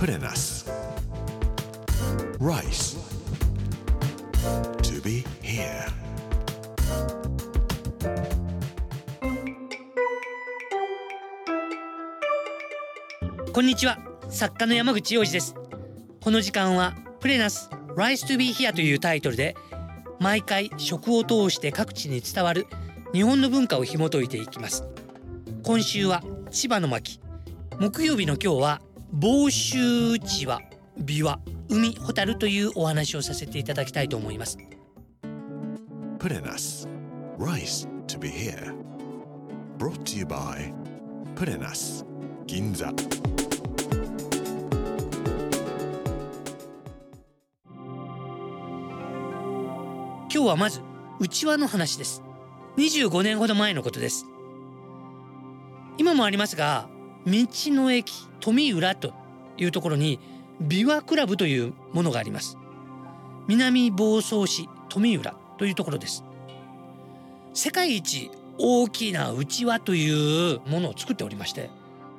Put in us. Rice. To be here. こんにちは作家の山口洋二ですこの時間はプレナス Rise to be here というタイトルで毎回食を通して各地に伝わる日本の文化を紐解いていきます今週は千葉の巻木曜日の今日は房州うちわ琵琶海ホタルというお話をさせていただきたいと思います. Rice to be here. Brought to you by us. Ginza. 今日はまず内輪の話です25年ほど前のことです今もありますが道の駅富浦というところに琵琶クラブというものがあります。南房総市富浦というところです。世界一大きな内輪というものを作っておりまして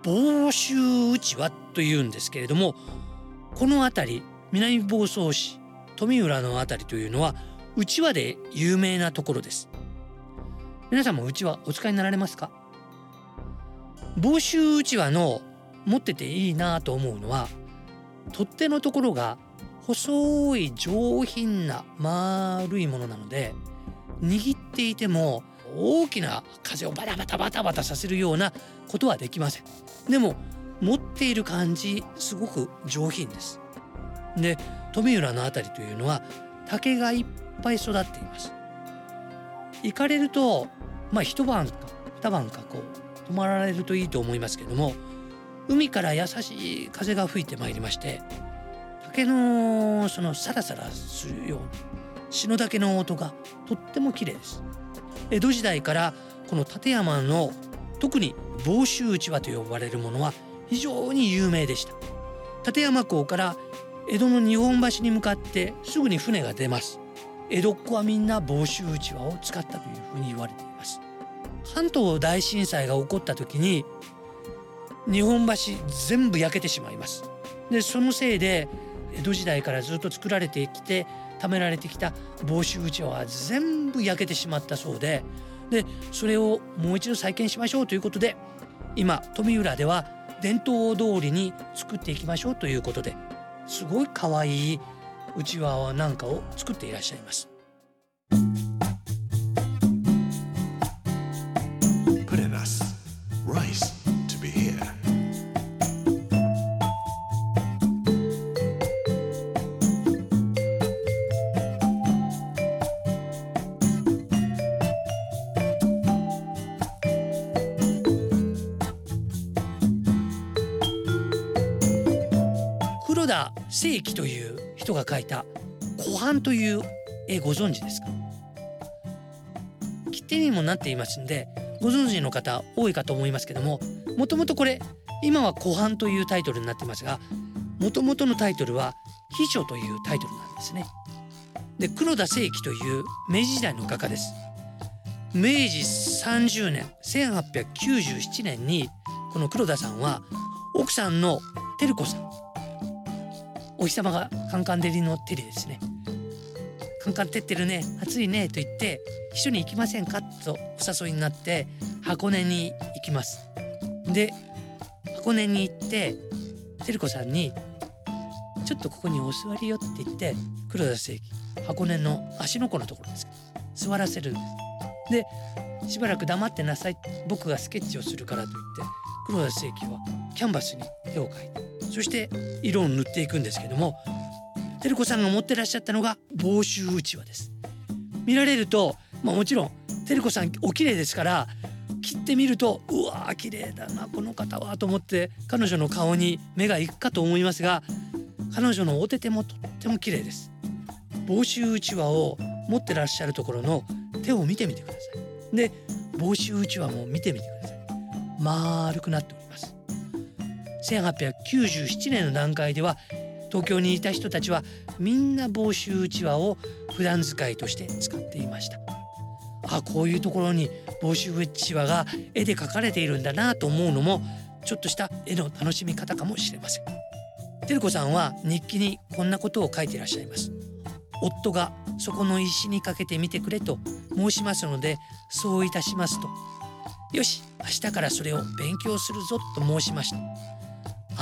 房州内輪というんですけれどもこの辺り南房総市富浦の辺りというのはうちわで有名なところです。皆さんもうちわお使いになられますか？房州うちわの持ってていいなと思うのは取っ手のところが細い上品な丸いものなので握っていても大きな風をバタバタバタバタさせるようなことはできません。でも持っている感じすごく上品です。で富浦の辺りというのは竹がいっぱい育っています。行かれるとまあ一晩か二晩かこう泊まられるといいと思いますけども海から優しい風が吹いてまいりまして竹のそのサラサラするような篠竹の音がとっても綺麗です。江戸時代からこの立山の特に房州うちわと呼ばれるものは非常に有名でした。立山港から江戸の日本橋に向かってすぐに船が出ます。江戸っ子はみんな房州うちわを使ったというふうに言われています。関東大震災が起こった時に日本橋全部焼けてしまいますでそのせいで江戸時代からずっと作られてきて貯められてきた房州うちわは全部焼けてしまったそうででそれをもう一度再建しましょうということで今富浦では伝統通りに作っていきましょうということですごい可愛いうちわなんかを作っていらっしゃいます。黒田清輝という人が書いた湖畔という絵ご存知ですか？切手にもなっていますんでご存知の方多いかと思いますけどももともとこれ今は湖畔というタイトルになってますがもともとのタイトルは秘書というタイトルなんですね。で黒田清輝という明治時代の画家です。明治30年1897年にこの黒田さんは奥さんの照子さんお日様がカンカン照りの照りですねカンカン照ってるね暑いねと言って一緒に行きませんかとお誘いになって箱根に行きます。で箱根に行って照子さんに「ちょっとここにお座りよ」って言って黒田清輝箱根の足の湖のところですけど座らせるんです。でしばらく黙ってなさい僕がスケッチをするからと言って黒田清輝はキャンバスに絵を描いてそして色を塗っていくんですけども照子さんが持ってらっしゃったのが房州うちわです。見られると、まあ、もちろん照子さんお綺麗ですから切ってみるとうわー綺麗だなこの方はと思って彼女の顔に目が行くかと思いますが彼女のお手手もとっても綺麗です。房州うちわを持ってらっしゃるところの手を見てみてください。で房州うちわも見てみてください。丸くなっております。1897年の段階では東京にいた人たちはみんな房州うちわを普段使いとして使っていました。あこういうところに房州うちわが絵で描かれているんだなと思うのもちょっとした絵の楽しみ方かもしれません。照子さんは日記にこんなことを書いていらっしゃいます。夫がそこの石にかけてみてくれと申しますのでそういたしますと。よし明日からそれを勉強するぞと申しました。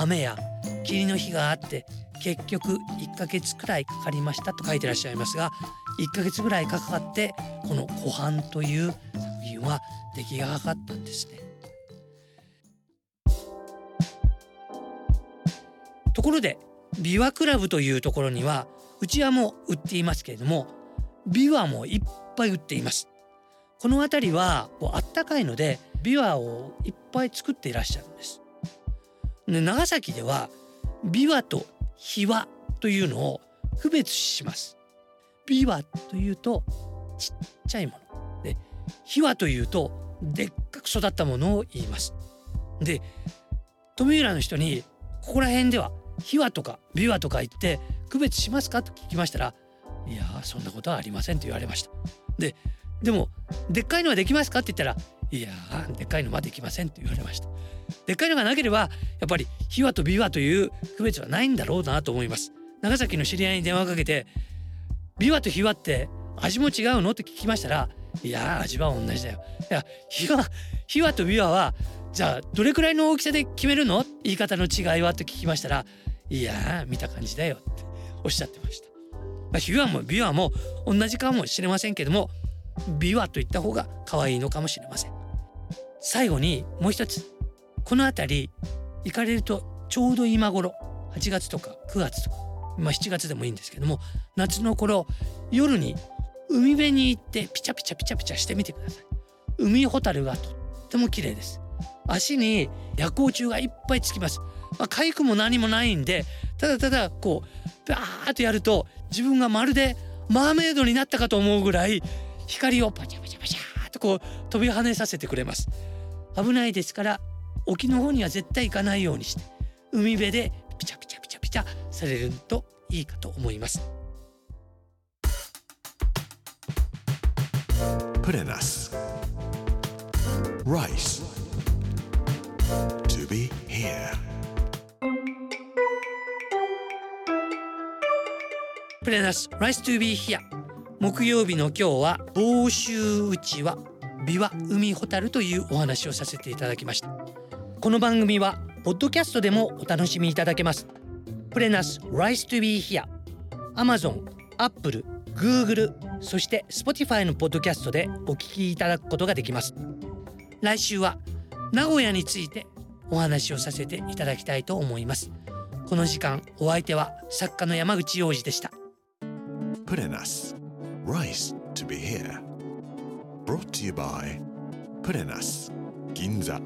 雨や霧の日があって結局1ヶ月くらいかかりましたと書いてらっしゃいますが1ヶ月ぐらいかかってこの「湖畔」という作品は出来がかかったんですね。ところで琵琶クラブというところにはうちわも売っていますけれども琵琶もいっぱい売っています。この辺りはこうあったかいので琵琶をいっぱい作っていらっしゃるんです。で長崎では琵琶と秘話というのを区別します。琵琶というとちっちゃいもので秘話というとでっかく育ったものを言います。で富浦の人にここら辺では秘話とか琵琶とか言って区別しますかと聞きましたらいやそんなことはありませんと言われました。ででもでっかいのはできますかって言ったらいやでっかいのはできませんと言われました。でっかいのがなければやっぱり秘話と琵琶という区別はないんだろうなと思います。長崎の知り合いに電話をかけて琵琶と秘話って味も違うのって聞きましたらいや味は同じだよ。いや秘話秘話と琵琶はじゃあどれくらいの大きさで決めるの？言い方の違いはと聞きましたらいや見た感じだよっておっしゃってました。まあ、秘話も琵琶も同じかもしれませんけども琵琶と言った方が可愛いのかもしれません。最後にもう一つこの辺り行かれるとちょうど今頃8月とか9月とか、まあ、7月でもいいんですけども夏の頃夜に海辺に行ってピチャピチャピチャピチャしてみてください。海ホタルがとっても綺麗です。足に夜光虫がいっぱいつきます、まあ、痒くも何もないんでただただこうバーッとやると自分がまるでマーメイドになったかと思うぐらい光をパチャパチャパチャーとこう飛び跳ねさせてくれます。危ないですから沖の方には絶対行かないようにして海辺でピチャピチャピチャピチャされるといいかと思います。プレナス Rice. To be here. プレナス Rice to be here. 木曜日の今日は房州うちわ琵琶海ホタルというお話をさせていただきましたこの番組はポッドキャストでもお楽しみいただけます。プレナス Rise to be here Amazon、Apple、Google そして Spotify のポッドキャストでお聞きいただくことができます。来週は名古屋についてお話をさせていただきたいと思います。この時間お相手は作家の山口洋二でした。プレナス Rice to be here Brought to you by プレナス銀座